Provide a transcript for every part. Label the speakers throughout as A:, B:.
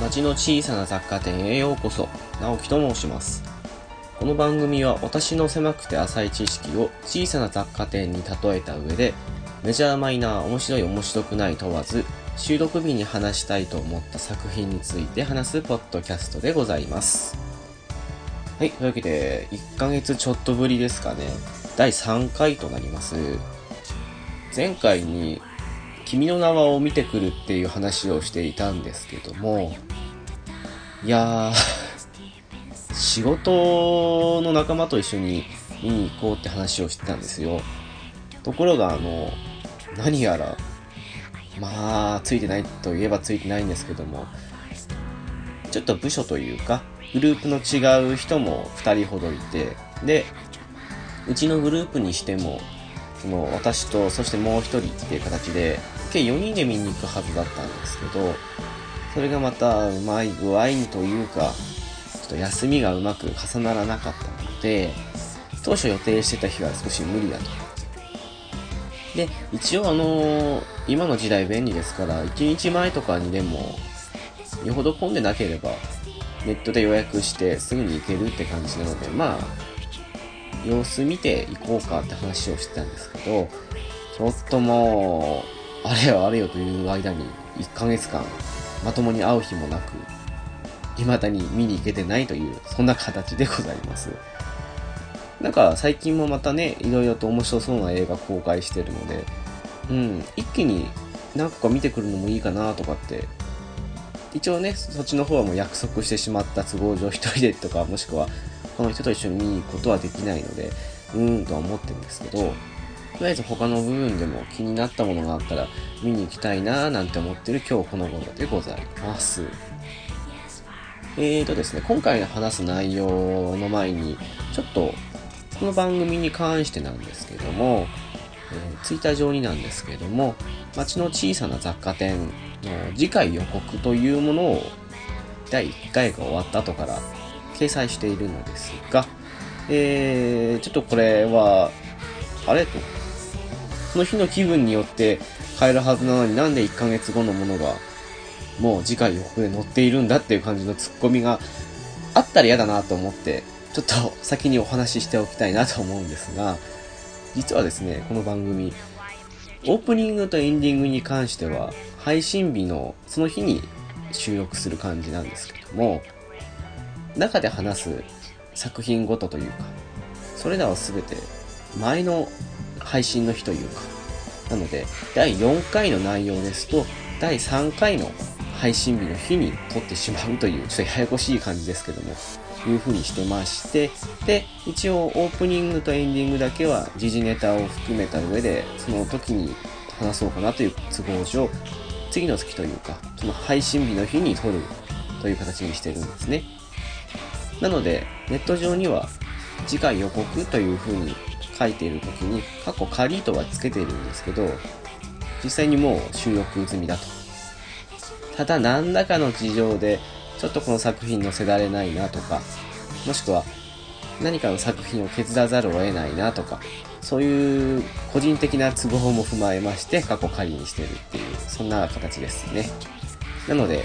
A: 町の小さな雑貨店へようこそ。直樹と申します。この番組は私の狭くて浅い知識を小さな雑貨店に例えた上でメジャーマイナー面白い面白くない問わず収録日に話したいと思った作品について話すポッドキャストでございます。はいというわけで1ヶ月ちょっとぶりですかね。第3回となります。前回に君の名はを見てくるっていう話をしていたんですけどもいやー仕事の仲間と一緒に見に行こうって話をしてたんですよ。ところがあの何やらまあついてないといえばついてないんですけども。ちょっと部署というかグループの違う人も2人ほどいてでうちのグループにしてもその私とそしてもう1人っていう形で計4人で見に行くはずだったんですけどそれがまたうまい具合にというかちょっと休みがうまく重ならなかったので当初予定してた日は少し無理だと。で一応あのー今の時代便利ですから1日前とかにでもよほど混んでなければネットで予約してすぐに行けるって感じなのでまあ様子見て行こうかって話をしてたんですけどちょっともうあれよあれよという間に1ヶ月間まともに会う日もなく未だに見に行けてないというそんな形でございます。なんか最近もまたねいろいろと面白そうな映画公開してるのでうん、一気に何個か見てくるのもいいかなとかって。一応ねそっちの方はもう約束してしまった都合上一人でとかもしくは他の人と一緒に見に行くことはできないのでうーんとは思ってるんですけどとりあえず他の部分でも気になったものがあったら見に行きたいなーなんて思ってる今日この頃でございます。えーとですね今回の話す内容の前にちょっとこの番組に関してなんですけどもえー、ツイッター上になんですけども、街の小さな雑貨店の次回予告というものを第1回が終わった後から掲載しているのですが、えー、ちょっとこれは、あれ？と、その日の気分によって変えるはずなのになんで1ヶ月後のものがもう次回予告で載っているんだっていう感じのツッコミがあったら嫌だなと思って、ちょっと先にお話ししておきたいなと思うんですが、実はですね、この番組、オープニングとエンディングに関しては、配信日のその日に収録する感じなんですけども、中で話す作品ごとというか、それらは全て前の配信の日というか、なので、第4回の内容ですと、第3回の配信日の日に撮ってしまうという、ちょっとややこしい感じですけども、いう風にしてまして、で、一応オープニングとエンディングだけは時事ネタを含めた上で、その時に話そうかなという都合上、次の月というか、その配信日の日に撮るという形にしてるんですね。なので、ネット上には次回予告という風に書いている時に、過去仮とはつけているんですけど、実際にもう収録済みだと。ただ何らかの事情でちょっとこの作品載せられないなとか、もしくは何かの作品を削らざるを得ないなとか、そういう個人的な都合も踏まえまして過去仮にしてるっていう、そんな形ですね。なので、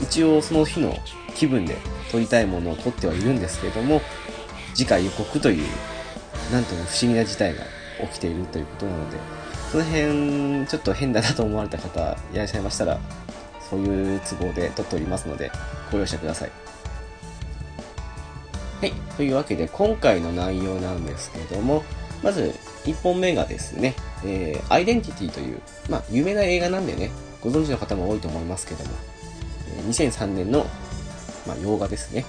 A: 一応その日の気分で撮りたいものを撮ってはいるんですけども、次回予告という、なんとも不思議な事態が起きているということなので、その辺、ちょっと変だなと思われた方いらっしゃいましたら、そういう都合で撮っておりますので、ご容赦ください。はい。というわけで、今回の内容なんですけども、まず、1本目がですね、えー、アイデンティティという、まあ、有名な映画なんでね、ご存知の方も多いと思いますけども、え2003年の、まあ、洋画ですね、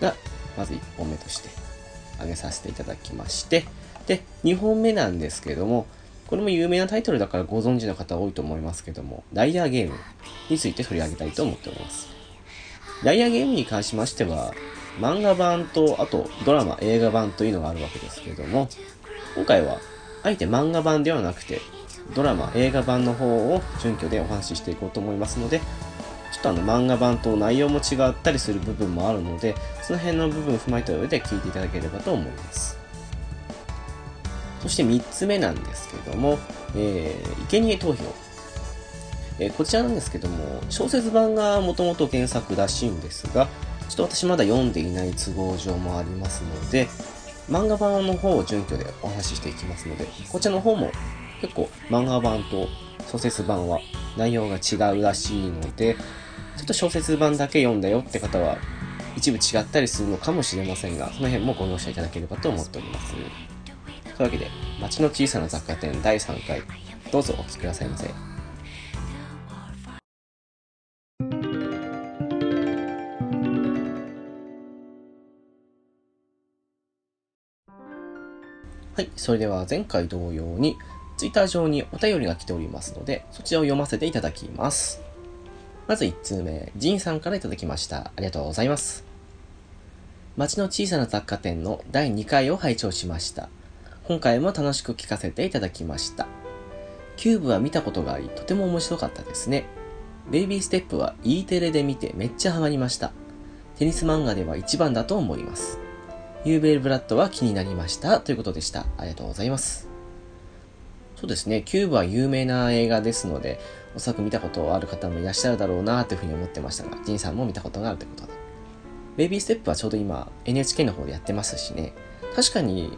A: が、まず1本目として挙げさせていただきまして、で、2本目なんですけども、これも有名なタイトルだからご存知の方多いと思いますけども、ダイヤーゲームについて取り上げたいと思っております。ダイヤーゲームに関しましては、漫画版と、あとドラマ、映画版というのがあるわけですけれども、今回は、あえて漫画版ではなくて、ドラマ、映画版の方を準拠でお話ししていこうと思いますので、ちょっとあの漫画版と内容も違ったりする部分もあるので、その辺の部分を踏まえた上で聞いていただければと思います。そして3つ目なんですけども、えー、生贄投票。えこちらなんですけども、小説版がもともと原作らしいんですが、ちょっと私まだ読んでいない都合上もありますので、漫画版の方を準拠でお話ししていきますので、こちらの方も結構漫画版と小説版は内容が違うらしいので、ちょっと小説版だけ読んだよって方は一部違ったりするのかもしれませんが、その辺もご容赦いただければと思っております。というわけで、街の小さな雑貨店第3回、どうぞお聞きくださいませ。はい、それでは前回同様に、ツイッター上にお便りが来ておりますので、そちらを読ませていただきます。まず1通目、ジンさんからいただきました。ありがとうございます。街の小さな雑貨店の第2回を拝聴しました。今回も楽しく聞かせていただきました。キューブは見たことがあり、とても面白かったですね。ベイビーステップは E テレで見てめっちゃハマりました。テニス漫画では一番だと思います。ユーベルブラッドは気になりました。ということでした。ありがとうございます。そうですね、キューブは有名な映画ですので、おそらく見たことある方もいらっしゃるだろうなというふうに思ってましたが、ジンさんも見たことがあるということで。ベイビーステップはちょうど今 NHK の方でやってますしね、確かに、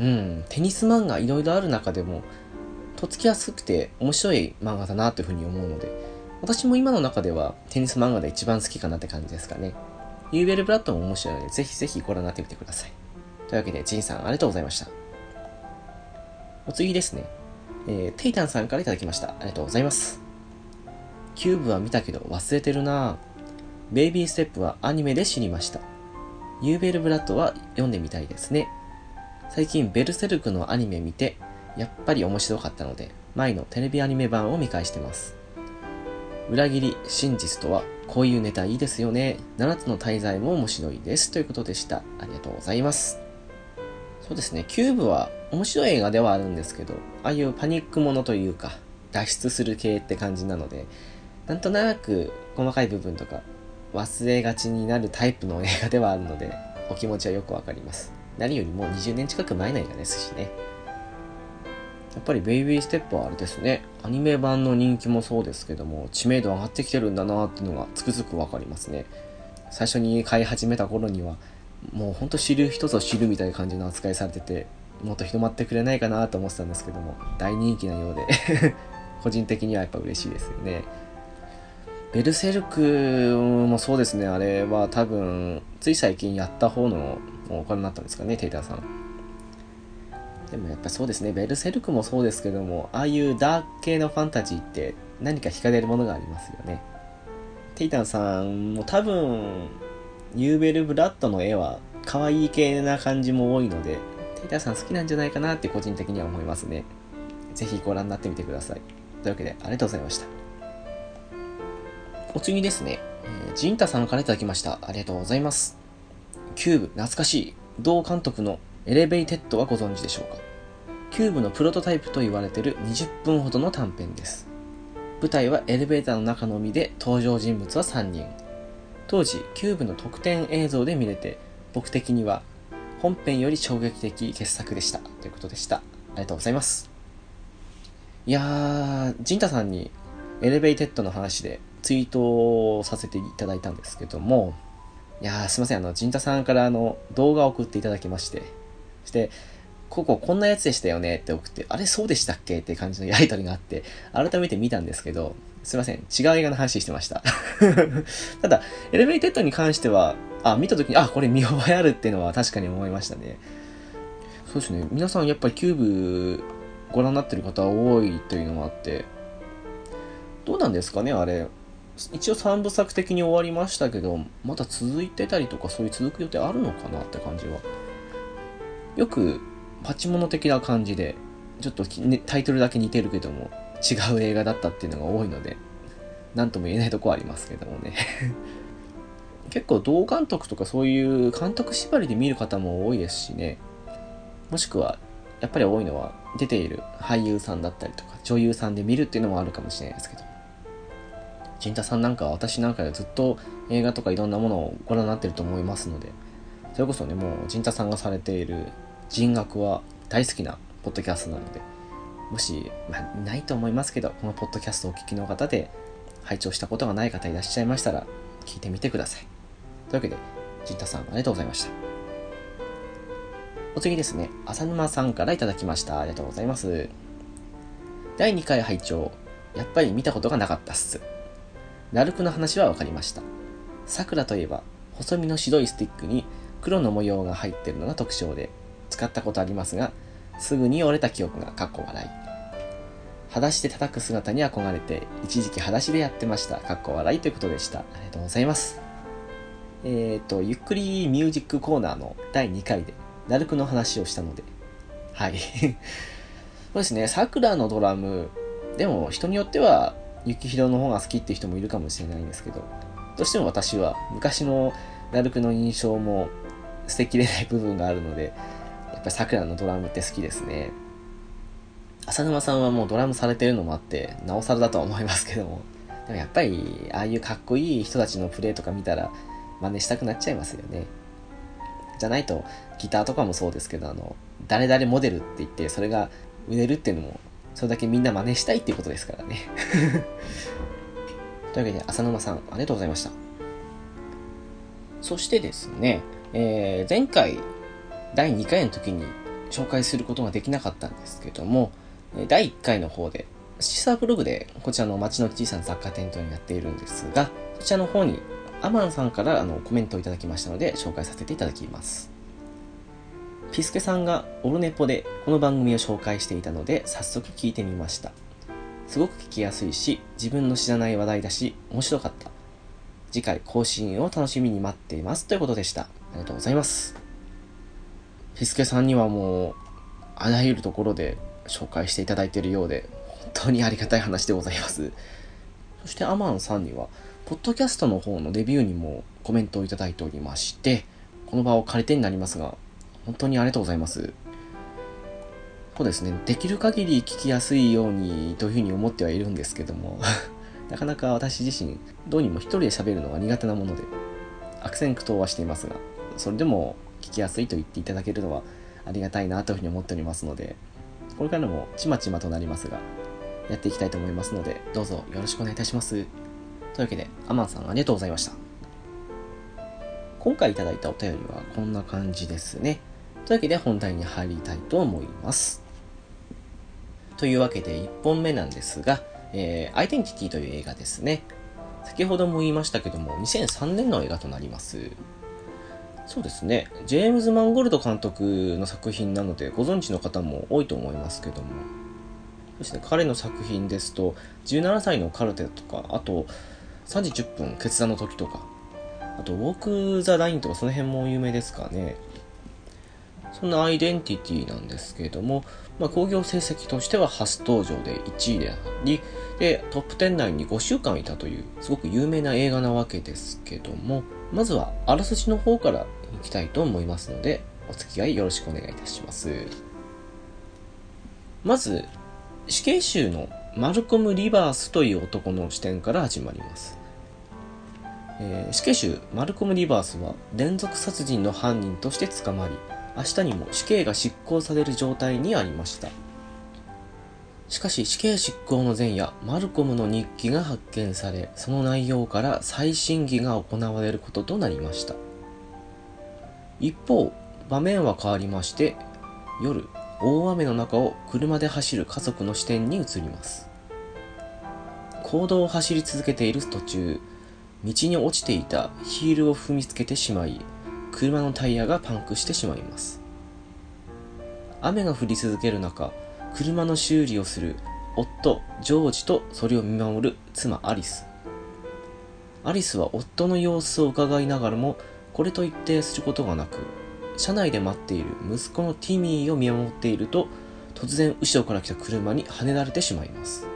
A: うん、テニス漫画いろいろある中でも、とっつきやすくて面白い漫画だなというふうに思うので、私も今の中ではテニス漫画で一番好きかなって感じですかね。ユーベルブラッドも面白いので、ぜひぜひご覧になってみてください。というわけで、ジンさんありがとうございました。お次ですね。えー、テイタンさんからいただきました。ありがとうございます。キューブは見たけど忘れてるなぁベイビーステップはアニメで知りました。ユーベルブラッドは読んでみたいですね。最近ベルセルクのアニメ見て、やっぱり面白かったので、前のテレビアニメ版を見返してます。裏切り、真実とは、こういうネタいいですよね。7つの大罪も面白いです。ということでした。ありがとうございます。そうですね、キューブは面白い映画ではあるんですけど、ああいうパニックものというか、脱出する系って感じなので、なんとなく細かい部分とか忘れがちになるタイプの映画ではあるので、お気持ちはよくわかります。何よりも20年近く前の映画ですしね。やっぱりベイビーステップはあれですね、アニメ版の人気もそうですけども、知名度上がってきてるんだなっていうのがつくづくわかりますね。最初に買い始めた頃には、もうほんと知る人ぞ知るみたいな感じの扱いされてて、もっと広まってくれないかなと思ってたんですけども、大人気なようで、個人的にはやっぱ嬉しいですよね。ベルセルクもそうですね、あれは多分、つい最近やった方のお金になったんですかね、テイターさん。でもやっぱそうですね、ベルセルクもそうですけども、ああいうダーク系のファンタジーって何か惹かれるものがありますよね。テイタンさんも多分、ユーベルブラットの絵は可愛い系な感じも多いので、テイタンさん好きなんじゃないかなって個人的には思いますね。ぜひご覧になってみてください。というわけで、ありがとうございました。お次ですね、えージンタさんからいただきました。ありがとうございます。キューブ、懐かしい。同監督のエレベイテッドはご存知でしょうか？キューブのプロトタイプと言われてる20分ほどの短編です。舞台はエレベーターの中のみで登場人物は3人。当時、キューブの特典映像で見れて、僕的には本編より衝撃的傑作でした。ということでした。ありがとうございます。いやー、ジンタさんにエレベイテッドの話でツイートをさせていただいたんですけども、いやーすいません、あの、ジンタさんからあの、動画を送っていただきまして、して、こここんなやつでしたよねって送って、あれそうでしたっけ？って感じのやりとりがあって、改めて見たんですけど、すいません、違う映画の話してました。ただ、エレベイテッドに関しては、あ、見た時に、あ、これ見覚えあるっていうのは確かに思いましたね。そうですね、皆さんやっぱりキューブご覧になってる方多いというのもあって、どうなんですかね、あれ。一応3部作的に終わりましたけど、まだ続いてたりとかそういう続く予定あるのかなって感じは。よく、パチモノ的な感じで、ちょっと、ね、タイトルだけ似てるけども、違う映画だったっていうのが多いので、なんとも言えないとこはありますけどもね。結構同監督とかそういう監督縛りで見る方も多いですしね。もしくは、やっぱり多いのは出ている俳優さんだったりとか女優さんで見るっていうのもあるかもしれないですけど。陣太さんなんかは私なんかでずっと映画とかいろんなものをご覧になってると思いますので、それこそね、もう陣太さんがされている人学は大好きなポッドキャストなので、もし、まあ、ないと思いますけど、このポッドキャストをお聞きの方で、拝聴したことがない方いらっしゃいましたら、聞いてみてください。というわけで、陣太さんありがとうございました。お次ですね、浅沼さんからいただきました。ありがとうございます。第2回拝聴やっぱり見たことがなかったっす。ナルクの話は分かりました。桜といえば、細身の白いスティックに黒の模様が入ってるのが特徴で、使ったことありますが、すぐに折れた記憶がかっこ笑い。裸足で叩く姿に憧れて、一時期裸足でやってました。かっこ笑いということでした。ありがとうございます。えっ、と、ゆっくりミュージックコーナーの第2回で、ナルクの話をしたので、はい。そうですね、桜のドラム、でも人によっては、雪広の方が好きっていう人もいるかもしれないんですけど、どうしても私は昔のナルクの印象も捨てきれない部分があるので、やっぱり桜のドラムって好きですね。浅沼さんはもうドラムされてるのもあって、なおさらだとは思いますけども、でもやっぱり、ああいうかっこいい人たちのプレーとか見たら、真似したくなっちゃいますよね。じゃないと、ギターとかもそうですけど、あの、誰々モデルって言って、それが売れるっていうのも、それだけみんな真似したいっていうことですからね。というわけで、浅沼さん、ありがとうございました。そしてですね、えー前回、第2回の時に紹介することができなかったんですけども、第1回の方で、シーサーブログでこちらの街の小さな雑貨店というのをやっているんですが、そちらの方にアマンさんからあのコメントをいただきましたので紹介させていただきます。ピスケさんがオルネポでこの番組を紹介していたので早速聞いてみました。すごく聞きやすいし、自分の知らない話題だし、面白かった。次回更新を楽しみに待っています。ということでした。ありがとうございます。ピスケさんにはもう、あらゆるところで紹介していただいているようで、本当にありがたい話でございます。そしてアマンさんには、ポッドキャストの方のレビューにもコメントをいただいておりまして、この場を借りてになりますが、本当にありがとうございます。そうですね、できる限り聞きやすいようにというふうに思ってはいるんですけども、なかなか私自身、どうにも一人で喋るのが苦手なもので、悪戦苦闘はしていますが、それでも聞きやすいと言っていただけるのはありがたいなというふうに思っておりますので、これからもちまちまとなりますが、やっていきたいと思いますので、どうぞよろしくお願いいたします。というわけで、アマンさんありがとうございました。今回いただいたお便りはこんな感じですね。というわけで本題に入りたいと思います。というわけで1本目なんですが、えーアイデンティティという映画ですね。先ほども言いましたけども、2003年の映画となります。そうですね。ジェームズ・マンゴルド監督の作品なので、ご存知の方も多いと思いますけども。そして彼の作品ですと、17歳のカルテとか、あと、3時10分決断の時とか、あと、ウォーク・ザ・ラインとか、その辺も有名ですかね。そんなアイデンティティなんですけれども、まあ、興行成績としては初登場で1位であり、で、トップ10内に5週間いたという、すごく有名な映画なわけですけども、まずは、あらすじの方からいきたいと思いますので、お付き合いよろしくお願いいたします。まず、死刑囚のマルコム・リバースという男の視点から始まります。えー死刑囚マルコム・リバースは連続殺人の犯人として捕まり明日にも死刑が執行される状態にありましたしかし死刑執行の前夜マルコムの日記が発見されその内容から再審議が行われることとなりました。一方場面は変わりまして夜大雨の中を車で走る家族の視点に移ります。公道を走り続けている途中道に落ちていたヒールを踏みつけてしまい車のタイヤがパンクしてしまいます。雨が降り続ける中車の修理をする夫ジョージとそれを見守る妻アリス。アリスは夫の様子を伺いながらもこれと一定することがなく車内で待っている息子のティミーを見守っていると突然後ろから来た車にはねられてしまいます。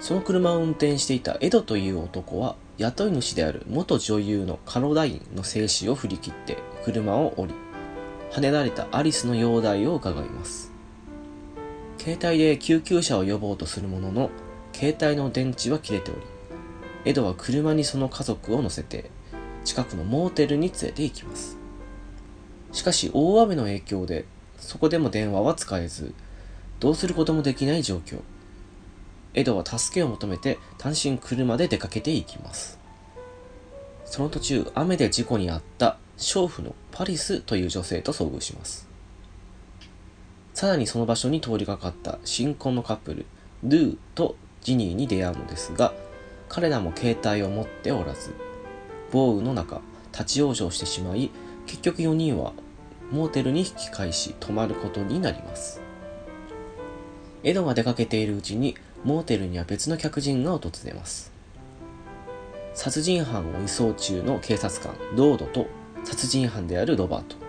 A: その車を運転していたエドという男は雇い主である元女優のカロラインの生死を振り切って車を降り跳ねられたアリスの容体を伺います。携帯で救急車を呼ぼうとするものの携帯の電池は切れておりエドは車にその家族を乗せて近くのモーテルに連れて行きます。しかし大雨の影響でそこでも電話は使えずどうすることもできない状況。エドは助けを求めて単身車で出かけていきます。その途中雨で事故に遭った娼婦のパリスという女性と遭遇します。さらにその場所に通りかかった新婚のカップルドゥとジニーに出会うのですが彼らも携帯を持っておらず豪雨の中立ち往生してしまい結局4人はモーテルに引き返し泊まることになります。エドが出かけているうちにモーテルには別の客人が訪れます。殺人犯を移送中の警察官ロードと殺人犯であるロバート。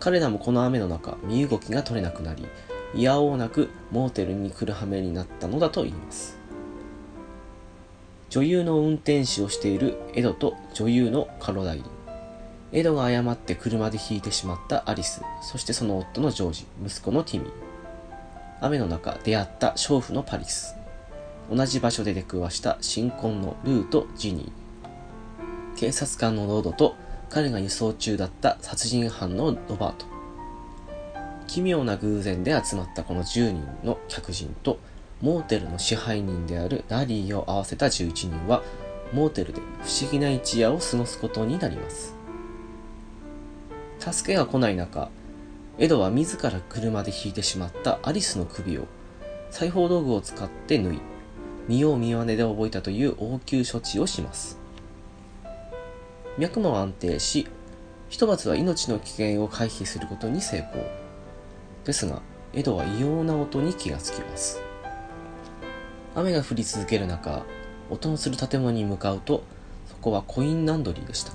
A: 彼らもこの雨の中身動きが取れなくなりいやおうなくモーテルに来る羽目になったのだと言います。女優の運転手をしているエドと女優のカロライン。エドが誤って車で引いてしまったアリスそしてその夫のジョージ息子のティミ。ー雨の中出会った娼婦のパリス。同じ場所で出くわした新婚のルーとジニー。警察官のロードと彼が輸送中だった殺人犯のロバート。奇妙な偶然で集まったこの10人の客人とモーテルの支配人であるラリーを合わせた11人はモーテルで不思議な一夜を過ごすことになります。助けが来ない中エドは自ら車で引いてしまったアリスの首を裁縫道具を使って縫い見よう見まねで覚えたという応急処置をします。脈も安定しひとまずは命の危険を回避することに成功。ですがエドは異様な音に気がつきます。雨が降り続ける中音のする建物に向かうとそこはコインランドリーでした。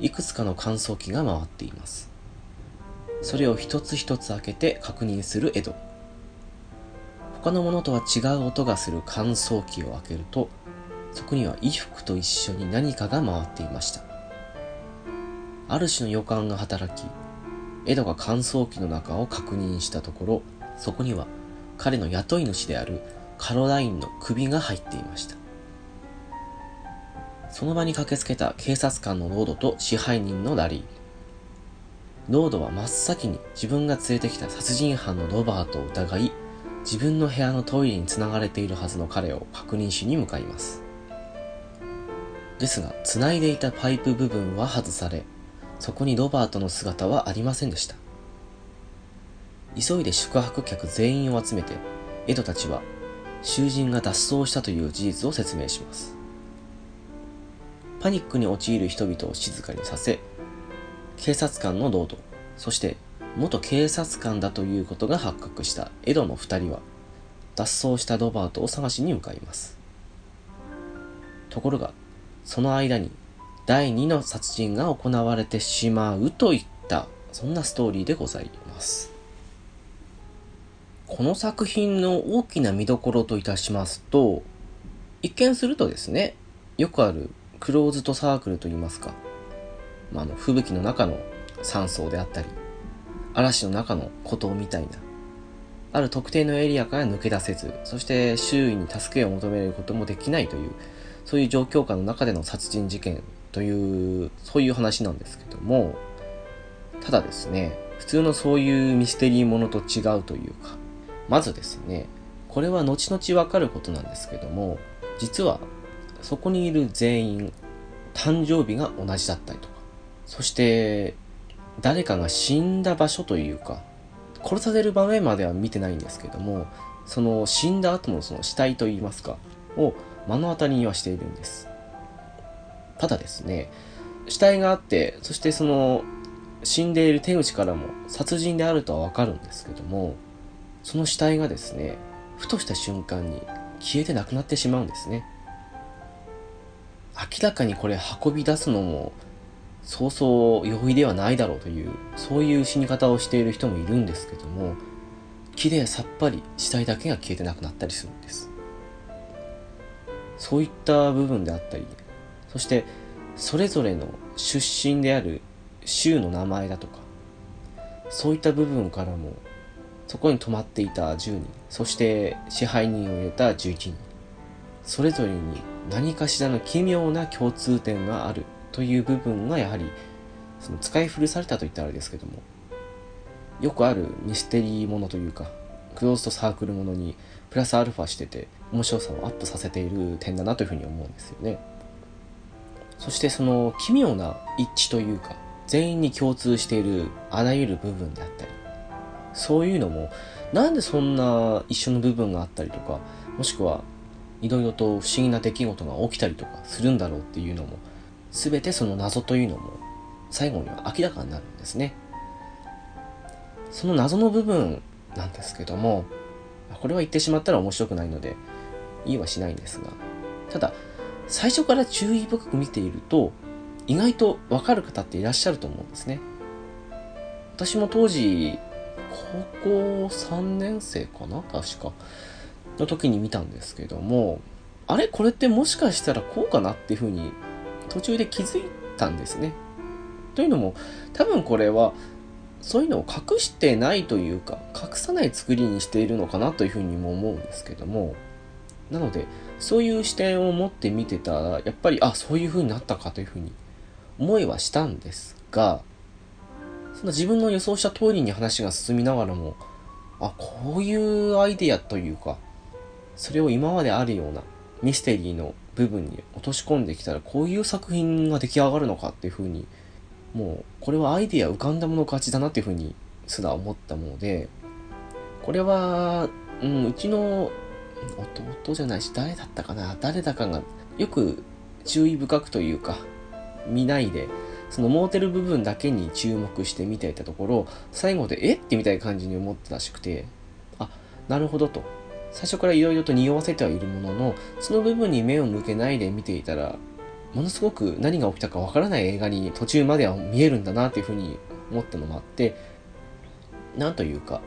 A: いくつかの乾燥機が回っています。それを一つ一つ開けて確認するエド他のものとは違う音がする乾燥機を開けるとそこには衣服と一緒に何かが回っていました。ある種の予感が働きエドが乾燥機の中を確認したところそこには彼の雇い主であるカロラインの首が入っていました。その場に駆けつけた警察官のロードと支配人のラリー。ロードは真っ先に自分が連れてきた殺人犯のロバートを疑い自分の部屋のトイレにつながれているはずの彼を確認しに向かいます。ですが繋いでいたパイプ部分は外されそこにロバートの姿はありませんでした。急いで宿泊客全員を集めてエドたちは囚人が脱走したという事実を説明します。パニックに陥る人々を静かにさせ警察官のロードそして元警察官だということが発覚したエドの二人は脱走したロバートを探しに向かいます。ところがその間に第2の殺人が行われてしまうといったそんなストーリーでございます。この作品の大きな見どころといたしますと一見するとですねよくあるクローズドサークルといいますか、まあ、あの吹雪の中の山荘であったり嵐の中の孤島みたいなある特定のエリアから抜け出せずそして周囲に助けを求めることもできないというそういう状況下の中での殺人事件というそういう話なんですけどもただですね普通のそういうミステリーものと違うというかまずですねこれは後々わかることなんですけども実はそこにいる全員誕生日が同じだったりとかそして誰かが死んだ場所というか殺される場面までは見てないんですけどもその死んだ後のその死体といいますかを目の当たりにはしているんです。ただですね死体があってそしてその死んでいる手口からも殺人であるとはわかるんですけどもその死体がですねふとした瞬間に消えてなくなってしまうんですね。明らかにこれ運び出すのもそうそう容易ではないだろうというそういう死に方をしている人もいるんですけども綺麗さっぱり死体だけが消えてなくなったりするんです。そういった部分であったりそしてそれぞれの出身である州の名前だとかそういった部分からもそこに泊まっていた10人、そして支配人を入れた11人。それぞれに何かしらの奇妙な共通点があるという部分がやはりその使い古されたと言ったらあれですけどもよくあるミステリーものというかクローズドサークルものにプラスアルファしてて面白さをアップさせている点だなというふうに思うんですよね。そしてその奇妙な一致というか全員に共通しているあらゆる部分であったりそういうのもなんでそんな一緒の部分があったりとかもしくはいろいろと不思議な出来事が起きたりとかするんだろうっていうのも全てその謎というのも最後には明らかになるんですね。その謎の部分なんですけどもこれは言ってしまったら面白くないので言いはしないんですがただ最初から注意深く見ていると意外とわかる方っていらっしゃると思うんですね。私も当時高校3年生かな？確か。の時に見たんですけどもあれこれってもしかしたらこうかなっていうふうに途中で気づいたんですね。というのも多分これはそういうのを隠してないというか隠さない作りにしているのかなというふうにも思うんですけどもなのでそういう視点を持って見てたらやっぱりあそういうふうになったかというふうに思いはしたんですがその自分の予想した通りに話が進みながらもあこういうアイデアというかそれを今まであるようなミステリーの部分に落とし込んできたらこういう作品が出来上がるのかっていうふうにもうこれはアイデア浮かんだもの勝ちだなっていうふうにすら思ったものでこれは、うん、うちの弟じゃないし誰だったかな？誰だかがよく注意深くというか見ないでそのモーテル部分だけに注目して見ていたところ最後でえ？ってみたいな感じに思ったらしくてあなるほどと。最初から色々と匂わせてはいるもののその部分に目を向けないで見ていたらものすごく何が起きたかわからない映画に途中までは見えるんだなっていうふうに思ったのもあって、なんというか、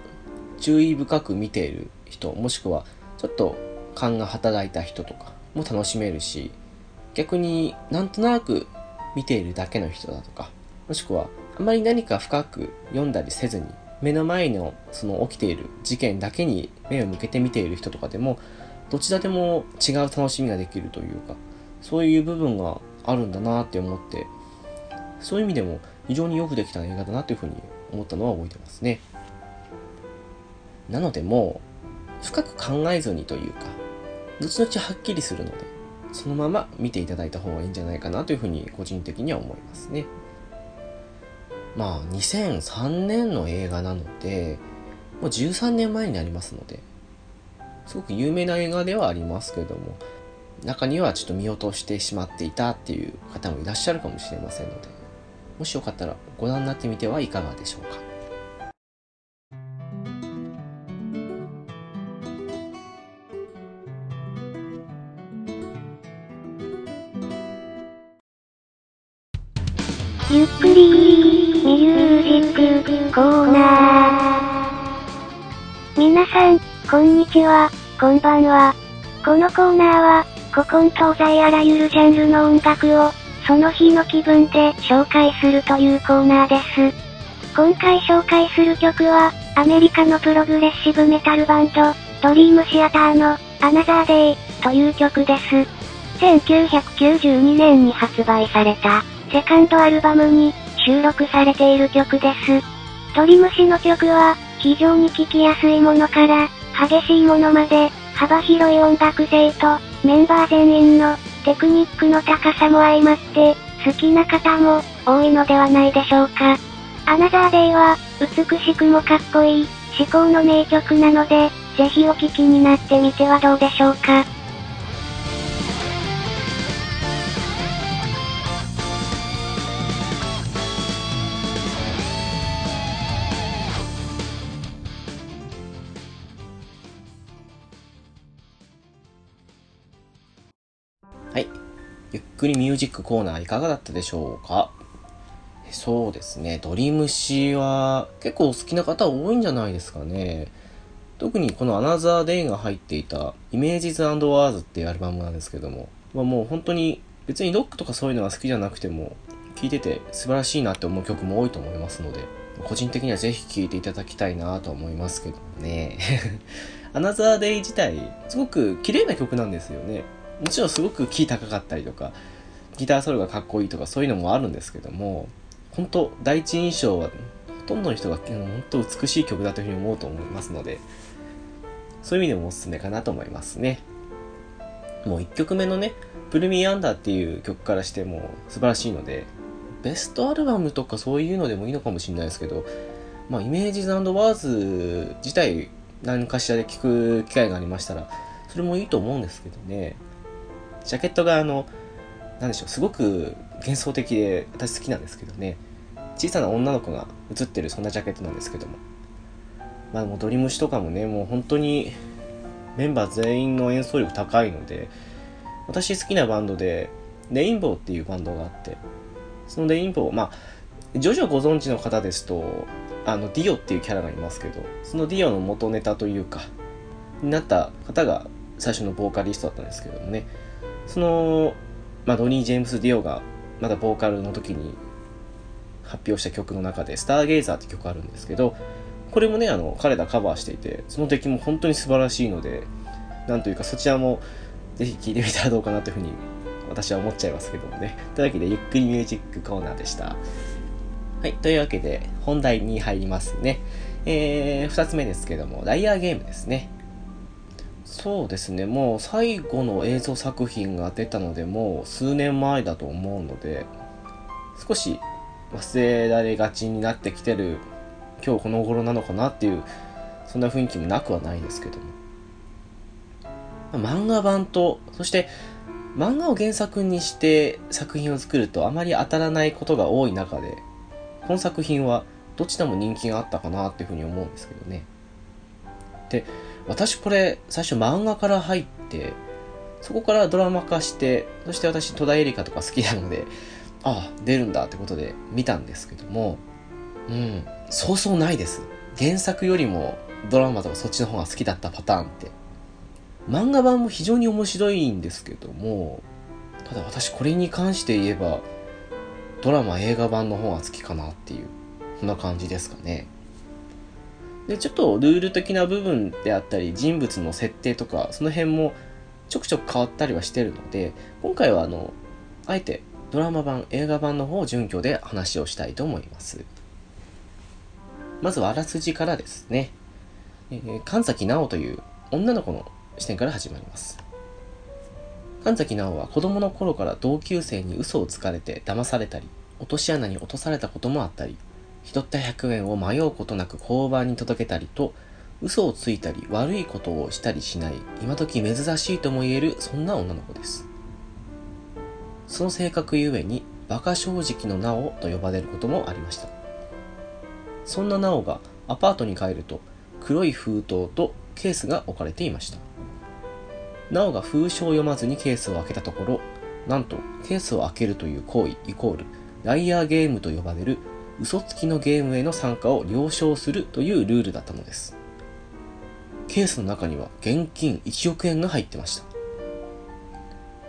A: 注意深く見ている人、もしくはちょっと勘が働いた人とかも楽しめるし、逆になんとなく見ているだけの人だとか、もしくはあまり何か深く読んだりせずに、目の前のその起きている事件だけに目を向けて見ている人とかでも、どちらでも違う楽しみができるというか、そういう部分があるんだなって思って、そういう意味でも非常によくできた映画だなというふうに思ったのは覚えてますね。なのでもう、深く考えずにというか、後々はっきりするので、そのまま見ていただいた方がいいんじゃないかなというふうに個人的には思いますね。まあ、2003年の映画なので、もう13年前になりますので、すごく有名な映画ではありますけども、中にはちょっと見落としてしまっていたっていう方もいらっしゃるかもしれませんので、もしよかったらご覧になってみてはいかがでしょうか。
B: ゆっくりミュージックコーナー。皆さん、こんにちは、こんばんは。このコーナーは、古今東西あらゆるジャンルの音楽を、その日の気分で紹介するというコーナーです。今回紹介する曲は、アメリカのプログレッシブメタルバンド、ドリームシアターの、アナザーデイ、という曲です。1992年に発売された、セカンドアルバムに、収録されている曲です。鳥虫の曲は、非常に聴きやすいものから、激しいものまで、幅広い音楽性と、メンバー全員のテクニックの高さも相まって、好きな方も多いのではないでしょうか。アナザーデイは、美しくもかっこいい、至高の名曲なので、ぜひお聴きになってみてはどうでしょうか。
A: くりミュージックコーナーいかがだったでしょうか？そうですね。ドリムシは結構好きな方多いんじゃないですかね。特にこのアナザーデイが入っていたイメージズワーズっていうアルバムなんですけども、まあ、もう本当に別にロックとかそういうのが好きじゃなくても、聴いてて素晴らしいなって思う曲も多いと思いますので、個人的にはぜひ聴いていただきたいなと思いますけどね。アナザーデイ自体、すごく綺麗な曲なんですよね。もちろんすごくキー高かったりとか、ギターソロがかっこいいとかそういうのもあるんですけども、本当第一印象はほとんどの人が本当美しい曲だというふうに思うと思いますので、そういう意味でもおすすめかなと思いますね。もう1曲目のね、プルミアンダーっていう曲からしても素晴らしいので、ベストアルバムとかそういうのでもいいのかもしれないですけど、まあ、イメージズワーズ自体何かしらで聴く機会がありましたら、それもいいと思うんですけどね。ジャケットがあの、なんでしょう、すごく幻想的で私好きなんですけどね。小さな女の子が映ってるそんなジャケットなんですけども。まあもうドリムシとかもね、もう本当にメンバー全員の演奏力高いので、私好きなバンドで、レインボーっていうバンドがあって、そのレインボー、まあ、ジョジョご存知の方ですと、あの、ディオっていうキャラがいますけど、そのディオの元ネタというか、になった方が最初のボーカリストだったんですけどもね、その、まあ、ドニー・ジェームス・ディオがまだボーカルの時に発表した曲の中で、スターゲイザーって曲あるんですけど、これもね、あの、彼らカバーしていて、その出来も本当に素晴らしいので、なんというかそちらもぜひ聴いてみたらどうかなというふうに私は思っちゃいますけどもね。というわけで、ゆっくりミュージックコーナーでした。はい、というわけで、本題に入りますね。えー、二つ目ですけども、ライアーゲームですね。そうですね、もう最後の映像作品が出たので、もう数年前だと思うので、少し忘れられがちになってきてる今日この頃なのかなっていう、そんな雰囲気もなくはないですけども。漫画版と、そして漫画を原作にして作品を作るとあまり当たらないことが多い中で、この作品はどちらも人気があったかなっていうふうに思うんですけどね。で、私これ最初漫画から入って、そこからドラマ化して、そして私戸田恵梨香とか好きなので、ああ、出るんだってことで見たんですけども、うん、そうそうないです。原作よりもドラマとかそっちの方が好きだったパターンって漫画版も非常に面白いんですけども、ただ私これに関して言えば、ドラマ映画版の方が好きかなっていう、そんな感じですかね。で、ちょっとルール的な部分であったり、人物の設定とか、その辺もちょくちょく変わったりはしてるので、今回はあの、あえてドラマ版、映画版の方を準拠で話をしたいと思います。まずはあらすじからですね。えー、神崎直という女の子の視点から始まります。神崎直は子供の頃から同級生に嘘をつかれて騙されたり、落とし穴に落とされたこともあったり、拾った100円を迷うことなく交番に届けたりと、嘘をついたり悪いことをしたりしない、今時珍しいとも言えるそんな女の子です。その性格ゆえに、馬鹿正直の直と呼ばれることもありました。そんな直がアパートに帰ると、黒い封筒とケースが置かれていました。なおが封書を読まずにケースを開けたところ、なんとケースを開けるという行為イコールライアーゲームと呼ばれる嘘つきのゲームへの参加を了承するというルールだったのです。ケースの中には現金1億円が入ってました。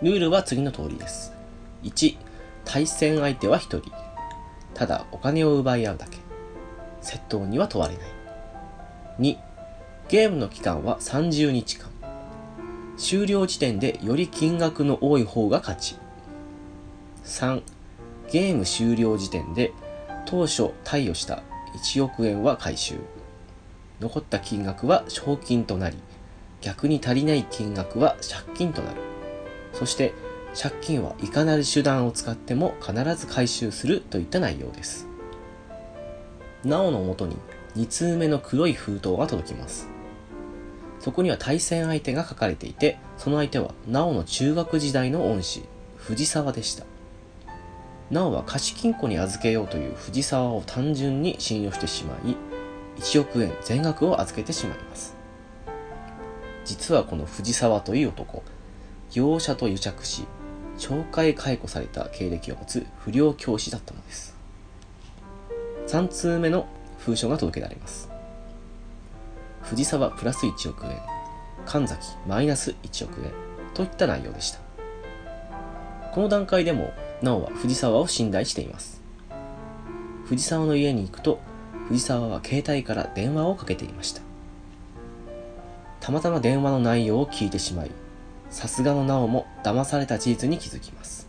A: ルールは次の通りです。1、対戦相手は1人。ただお金を奪い合うだけ。窃盗には問われない。2、ゲームの期間は30日間。終了時点でより金額の多い方が勝ち。3、ゲーム終了時点で当初貸与した1億円は回収。残った金額は賞金となり、逆に足りない金額は借金となる。そして借金はいかなる手段を使っても必ず回収するといった内容です。なおのもとに2通目の黒い封筒が届きます。そこには対戦相手が書かれていて、その相手は、なおの中学時代の恩師、藤沢でした。なおは貸金庫に預けようという藤沢を単純に信用してしまい、1億円全額を預けてしまいます。実はこの藤沢という男、業者と癒着し、懲戒解雇された経歴を持つ不良教師だったのです。3通目の封書が届けられます。藤沢プラス1億円、神崎マイナス1億円といった内容でした。この段階でも直は藤沢を信頼しています。藤沢の家に行くと藤沢は携帯から電話をかけていました。たまたま電話の内容を聞いてしまいさすがの直も騙された事実に気づきます。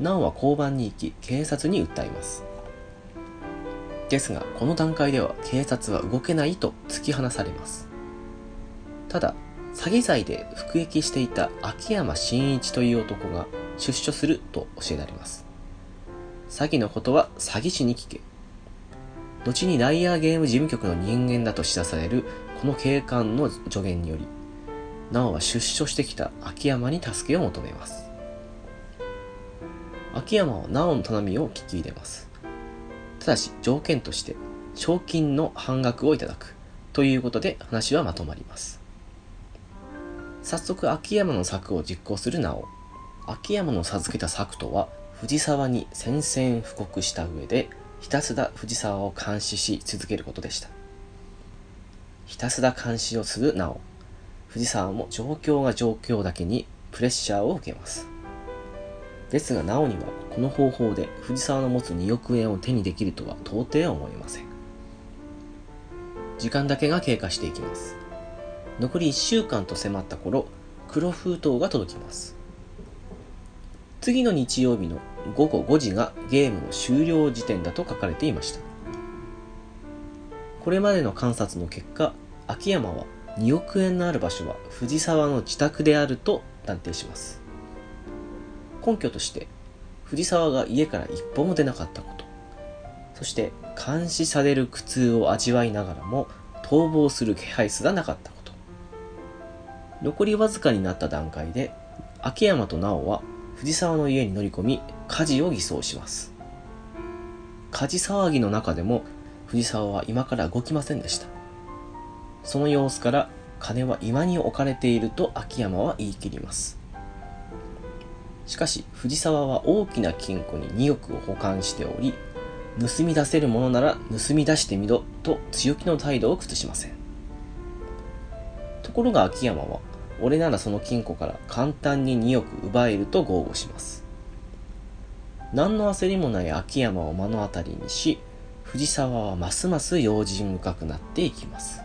A: 直は交番に行き警察に訴えます。ですがこの段階では警察は動けないと突き放されます。ただ詐欺罪で服役していた秋山真一という男が出所すると教えられます。詐欺のことは詐欺師に聞け。後にライアーゲーム事務局の人間だと知らされるこの警官の助言により直は出所してきた秋山に助けを求めます。秋山は直の頼みを聞き入れます。ただし条件として賞金の半額をいただく。ということで話はまとまります。早速秋山の策を実行する直秋山の授けた策とは藤沢に宣戦布告した上でひたすら藤沢を監視し続けることでした。ひたすら監視をする直藤沢も状況が状況だけにプレッシャーを受けます。ですが直にはこの方法で藤沢の持つ2億円を手にできるとは到底思えません。時間だけが経過していきます。残り1週間と迫った頃黒封筒が届きます。次の日曜日の午後5時がゲームの終了時点だと書かれていました。これまでの観察の結果秋山は2億円のある場所は藤沢の自宅であると断定します。根拠として藤沢が家から一歩も出なかったこと。そして監視される苦痛を味わいながらも逃亡する気配すらなかったこと。残りわずかになった段階で秋山と直は藤沢の家に乗り込み火事を偽装します。火事騒ぎの中でも藤沢は今から動きませんでした。その様子から金は今に置かれていると秋山は言い切ります。しかし藤沢は大きな金庫に2億を保管しており盗み出せるものなら盗み出してみろと強気の態度を崩しません。ところが秋山は俺ならその金庫から簡単に2億奪えると豪語します。何の焦りもない秋山を目の当たりにし藤沢はますます用心深くなっていきます。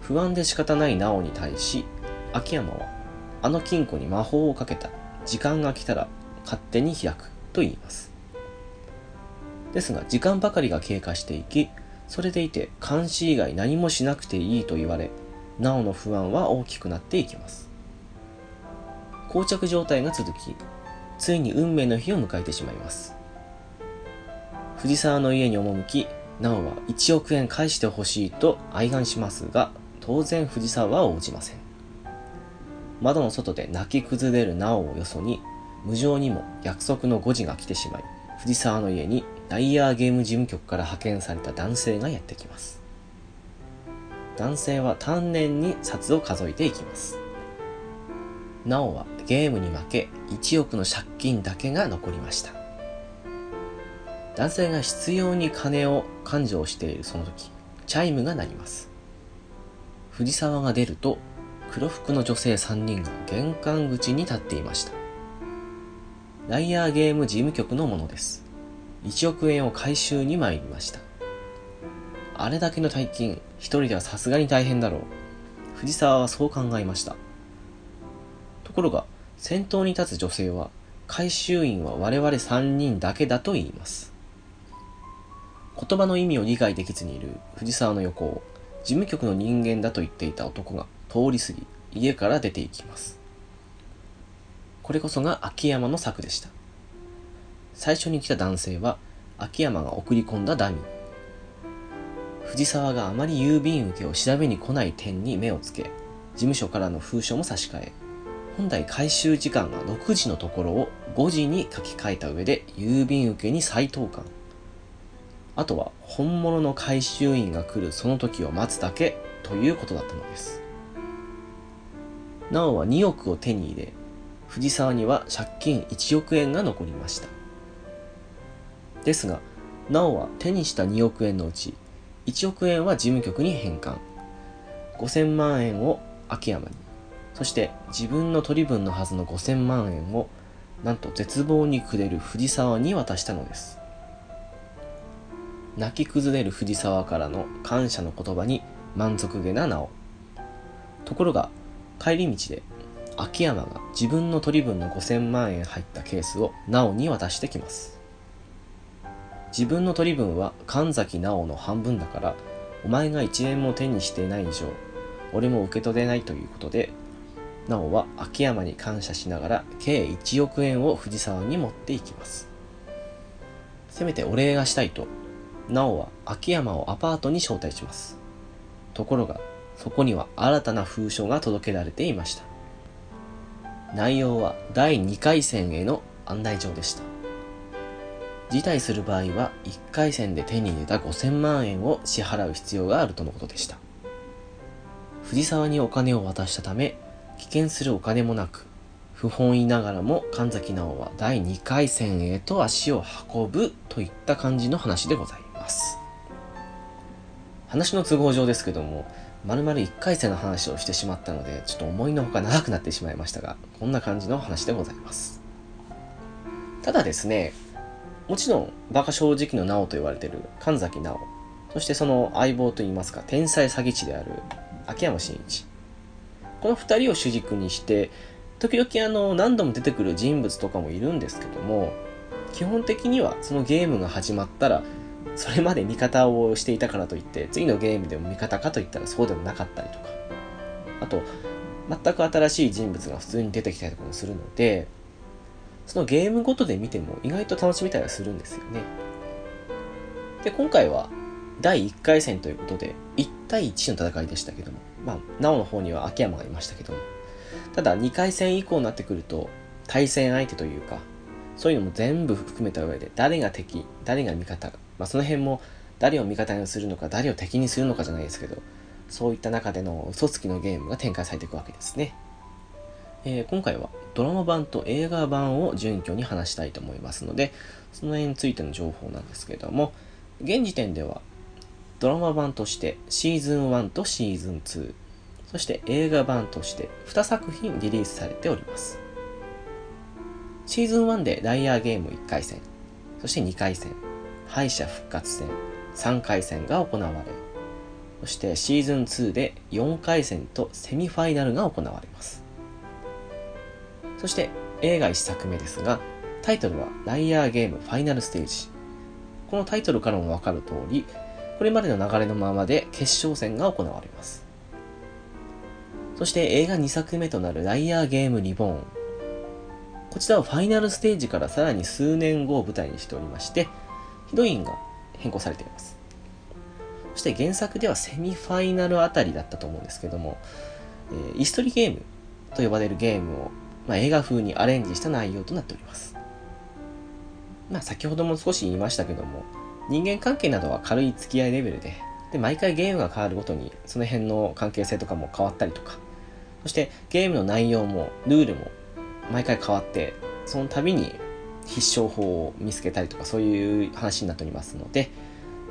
A: 不安で仕方ない直に対し秋山はあの金庫に魔法をかけた。時間が来たら勝手に開くと言います。ですが時間ばかりが経過していきそれでいて監視以外何もしなくていいと言われなおの不安は大きくなっていきます。膠着状態が続きついに運命の日を迎えてしまいます。藤沢の家に赴きなおは1億円返してほしいと哀願しますが当然藤沢は応じません。窓の外で泣き崩れるなおをよそに無情にも約束の5時が来てしまい藤沢の家にダイヤーゲーム事務局から派遣された男性がやってきます。男性は丹念に札を数えていきます。なおはゲームに負け1億の借金だけが残りました。男性が執拗に金を勘定しているその時チャイムが鳴ります。藤沢が出ると黒服の女性3人が玄関口に立っていました。ライアーゲーム事務局のものです。1億円を回収に参りました。あれだけの大金一人ではさすがに大変だろう。藤沢はそう考えました。ところが、先頭に立つ女性は、回収員は我々3人だけだと言います。言葉の意味を理解できずにいる藤沢の横を、事務局の人間だと言っていた男が通り過ぎ、家から出ていきます。これこそが秋山の策でした。最初に来た男性は、秋山が送り込んだダミー。藤沢があまり郵便受けを調べに来ない点に目をつけ、事務所からの封書も差し替え、本来回収時間が6時のところを5時に書き換えた上で郵便受けに再投函。あとは本物の回収員が来るその時を待つだけということだったのです。なおは2億を手に入れ、藤沢には借金1億円が残りました。ですが、なおは手にした2億円のうち1億円は事務局に返還。5000万円を秋山に、そして自分の取り分のはずの5000万円をなんと絶望に暮れる藤沢に渡したのです。泣き崩れる藤沢からの感謝の言葉に満足げな直ところが帰り道で秋山が自分の取り分の5000万円入ったケースを直に渡してきます。自分の取り分は神崎直の半分だからお前が1円も手にしてない以上俺も受け取れないということで直は秋山に感謝しながら計1億円を藤沢に持っていきます。せめてお礼がしたいと直は秋山をアパートに招待します。ところがそこには新たな封書が届けられていました。内容は第2回戦への案内状でした。辞退する場合は1回戦で手に入れた5000万円を支払う必要があるとのことでした。藤沢にお金を渡したため危険するお金もなく不本意ながらも神崎直は第2回戦へと足を運ぶといった感じの話でございます。話の都合上ですけども丸々1回戦の話をしてしまったのでちょっと思いのほか長くなってしまいましたがこんな感じの話でございます。ただですねもちろん馬鹿正直の直と言われている神崎直。そしてその相棒といいますか天才詐欺師である秋山真一。この2人を主軸にして時々あの何度も出てくる人物とかもいるんですけども基本的にはそのゲームが始まったらそれまで味方をしていたからといって次のゲームでも味方かといったらそうでもなかったりとか。あと全く新しい人物が普通に出てきたりとかもするのでそのゲームごとで見ても意外と楽しみたりはするんですよね。で今回は第1回戦ということで1対1の戦いでしたけどもまあなおの方には秋山がいましたけどもただ2回戦以降になってくると対戦相手というかそういうのも全部含めた上で誰が敵誰が味方まあ、その辺も誰を味方にするのか誰を敵にするのかじゃないですけどそういった中での嘘つきのゲームが展開されていくわけですね、えー、今回はドラマ版と映画版を準拠に話したいと思いますのでその辺についての情報なんですけれども現時点ではドラマ版としてシーズン1とシーズン2そして映画版として2作品リリースされております。シーズン1でライアーゲーム1回戦そして2回戦敗者復活戦3回戦が行われそしてシーズン2で4回戦とセミファイナルが行われます。そして映画1作目ですがタイトルはライアーゲームファイナルステージ。このタイトルからもわかる通りこれまでの流れのままで決勝戦が行われます。そして映画2作目となるライアーゲームリボーン。こちらはファイナルステージからさらに数年後を舞台にしておりましてヒロインが変更されています。そして原作ではセミファイナルあたりだったと思うんですけども、えー、イストリゲームと呼ばれるゲームを、まあ、映画風にアレンジした内容となっております。まあ先ほども少し言いましたけども、人間関係などは軽い付き合いレベルで、で、毎回ゲームが変わるごとに、その辺の関係性とかも変わったりとか、そしてゲームの内容も、ルールも毎回変わって、その度に必勝法を見つけたりとかそういう話になっておりますので、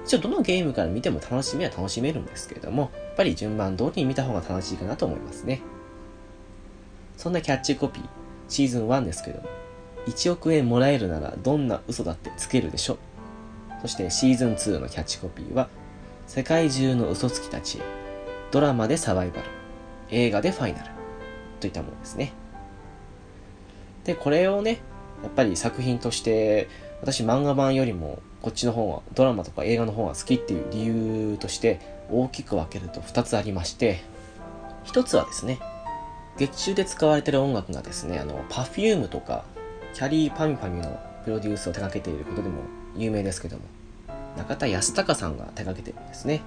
A: 一応どのゲームから見ても楽しみは楽しめるんですけれども、やっぱり順番通りに見た方が楽しいかなと思いますね。そんなキャッチコピー、シーズン1ですけども、1億円もらえるならどんな嘘だってつけるでしょ。そしてシーズン2のキャッチコピーは、世界中の嘘つきたちへ、ドラマでサバイバル、映画でファイナル、といったものですね。で、これをね、やっぱり作品として私漫画版よりもこっちの方がドラマとか映画の方が好きっていう理由として大きく分けると2つありまして1つはですね劇中で使われてる音楽がですねあの Perfume とかキャリーパミパミのプロデュースを手掛けていることでも有名ですけども中田康隆さんが手掛けてるんですね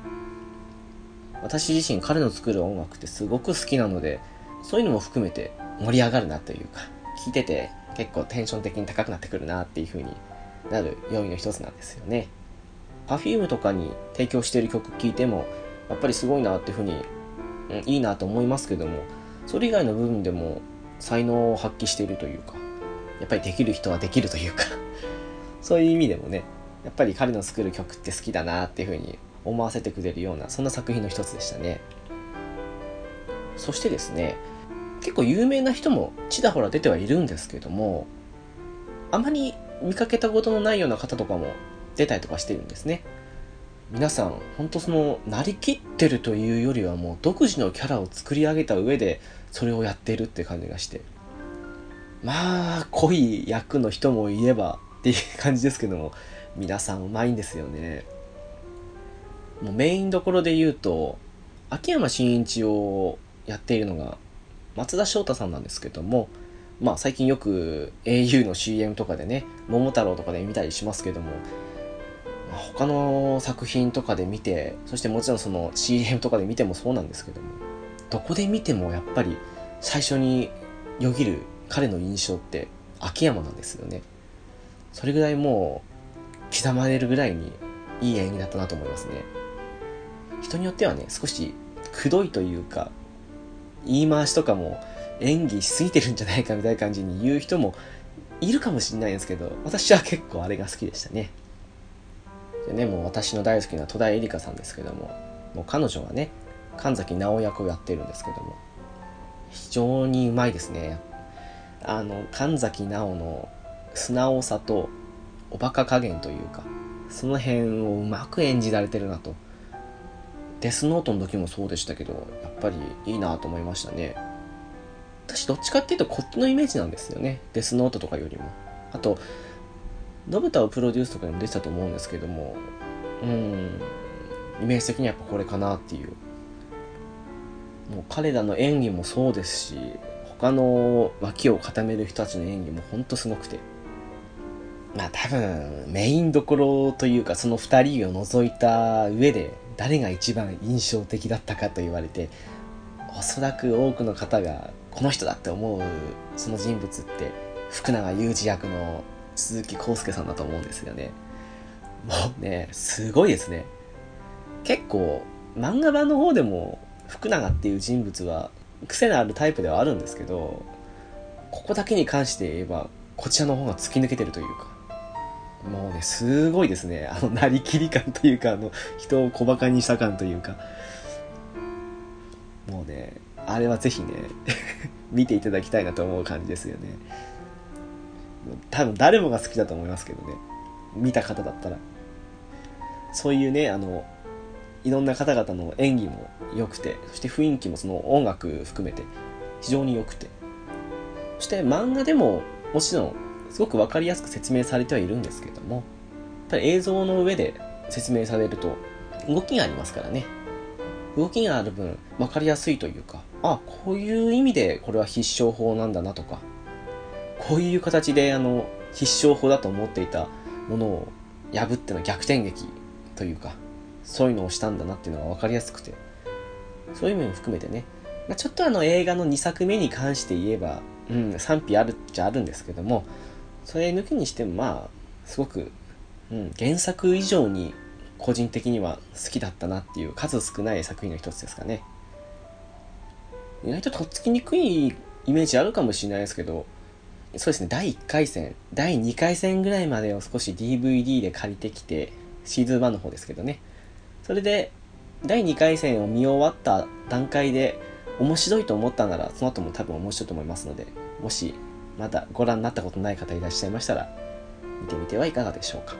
A: 私自身彼の作る音楽ってすごく好きなのでそういうのも含めて盛り上がるなというか聴いてて結構テンション的に高くなってくるなっていう風になる要因の一つなんですよね。Perfume とかに提供している曲聴いても、やっぱりすごいなっていう風に、うん、いいなと思いますけども、それ以外の部分でも才能を発揮しているというか、やっぱりできる人はできるというか そういう意味でもね、やっぱり彼の作る曲って好きだなっていう風に思わせてくれるような、そんな作品の一つでしたね。そしてですね、結構有名な人もちらほら出てはいるんですけども、あまり見かけたことのないような方とかも出たりとかしてるんですね。皆さん、ほんとその、なりきってるというよりはもう独自のキャラを作り上げた上で、それをやっているって感じがして。まあ、濃い役の人もいればっていう感じですけども、皆さんうまいんですよね。もうメインどころで言うと、秋山真一をやっているのが松田翔太さんなんですけども、まあ最近よく au の CM とかでね、桃太郎とかで見たりしますけども、他の作品とかで見て、そしてもちろんその CM とかで見てもそうなんですけども、どこで見てもやっぱり最初によぎる彼の印象って秋山なんですよね。それぐらいもう刻まれるぐらいにいい演技だったなと思いますね。人によってはね、少しくどいというか、言い回しとかも演技しすぎてるんじゃないかみたいな感じに言う人もいるかもしれないんですけど、私は結構あれが好きでしたね。でね、もう私の大好きな戸田恵梨香さんですけども、もう彼女はね、神崎直役をやってるんですけども、非常にうまいですね。あの、神崎直の素直さとおバカ加減というか、その辺をうまく演じられてるなと。デスノートの時もそうでしたけど、やっぱりいいなと思いましたね。私どっちかっていうとこっちのイメージなんですよね。デスノートとかよりも。あと、ノブタをプロデュースとかにも出てたと思うんですけども、うん、イメージ的にはやっぱこれかなっていう。もう彼らの演技もそうですし、他の脇を固める人たちの演技もほんとすごくて。まあ多分メインどころというかその二人を除いた上で誰が一番印象的だったかと言われておそらく多くの方がこの人だって思うその人物って福永裕二役の鈴木康介さんだと思うんですよねもうねすごいですね結構漫画版の方でも福永っていう人物は癖のあるタイプではあるんですけどここだけに関して言えばこちらの方が突き抜けてるというかもうね、すごいですね。あの、なりきり感というか、あの、人を小馬鹿にした感というか。もうね、あれはぜひね、見ていただきたいなと思う感じですよね。多分誰もが好きだと思いますけどね。見た方だったら。そういうね、あの、いろんな方々の演技も良くて、そして雰囲気もその音楽含めて非常に良くて。そして漫画でももちろんすごく分かりやすく説明されてはいるんですけれども、やっぱり映像の上で説明されると動きがありますからね。動きがある分分かりやすいというか、あ、こういう意味でこれは必勝法なんだなとか、こういう形であの、必勝法だと思っていたものを破っての逆転劇というか、そういうのをしたんだなっていうのが分かりやすくて、そういう面も含めてね、まあ、ちょっとあの映画の2作目に関して言えば、うん、賛否あるっちゃあるんですけども、それ抜きにしてもまあ、すごく、うん、原作以上に個人的には好きだったなっていう数少ない作品の一つですかね。意外ととっつきにくいイメージあるかもしれないですけど、そうですね、第1回戦、第2回戦ぐらいまでを少し DVD で借りてきて、シーズン1の方ですけどね。それで、第2回戦を見終わった段階で、面白いと思ったなら、その後も多分面白いと思いますので、もしまだご覧になったことない方いらっしゃいましたら、見てみてはいかがでしょうか。